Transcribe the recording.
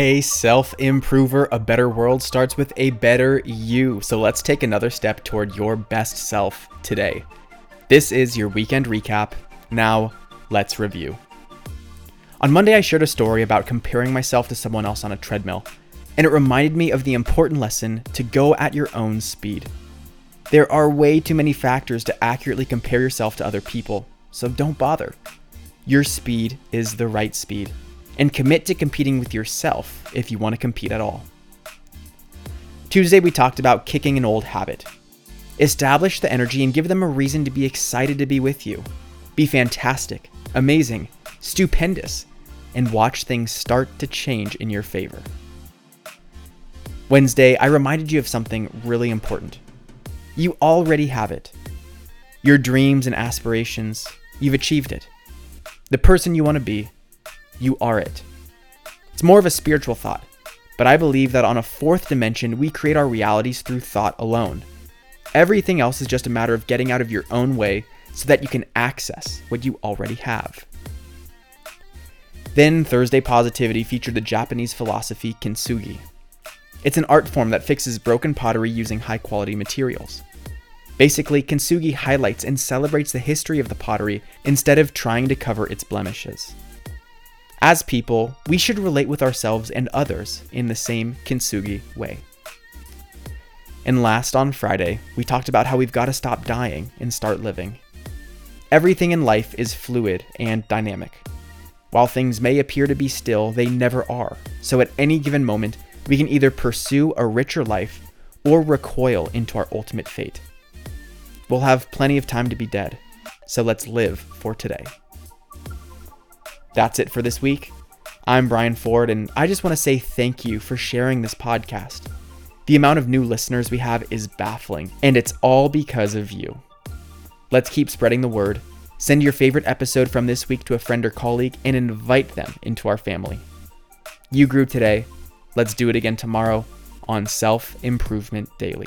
Hey, self improver, a better world starts with a better you. So let's take another step toward your best self today. This is your weekend recap. Now, let's review. On Monday, I shared a story about comparing myself to someone else on a treadmill, and it reminded me of the important lesson to go at your own speed. There are way too many factors to accurately compare yourself to other people, so don't bother. Your speed is the right speed and commit to competing with yourself if you want to compete at all. Tuesday, we talked about kicking an old habit. Establish the energy and give them a reason to be excited to be with you. Be fantastic, amazing, stupendous, and watch things start to change in your favor. Wednesday, I reminded you of something really important. You already have it. Your dreams and aspirations, you've achieved it. The person you want to be, you are it. It's more of a spiritual thought, but I believe that on a fourth dimension, we create our realities through thought alone. Everything else is just a matter of getting out of your own way so that you can access what you already have. Then Thursday Positivity featured the Japanese philosophy kintsugi. It's an art form that fixes broken pottery using high quality materials. Basically, kintsugi highlights and celebrates the history of the pottery instead of trying to cover its blemishes. As people, we should relate with ourselves and others in the same kintsugi way. And last on Friday, we talked about how we've got to stop dying and start living. Everything in life is fluid and dynamic. While things may appear to be still, they never are. So at any given moment, we can either pursue a richer life or recoil into our ultimate fate. We'll have plenty of time to be dead, so let's live for today. That's it for this week. I'm Brian Ford, and I just want to say thank you for sharing this podcast. The amount of new listeners we have is baffling, and it's all because of you. Let's keep spreading the word. Send your favorite episode from this week to a friend or colleague and invite them into our family. You grew today. Let's do it again tomorrow on Self Improvement Daily.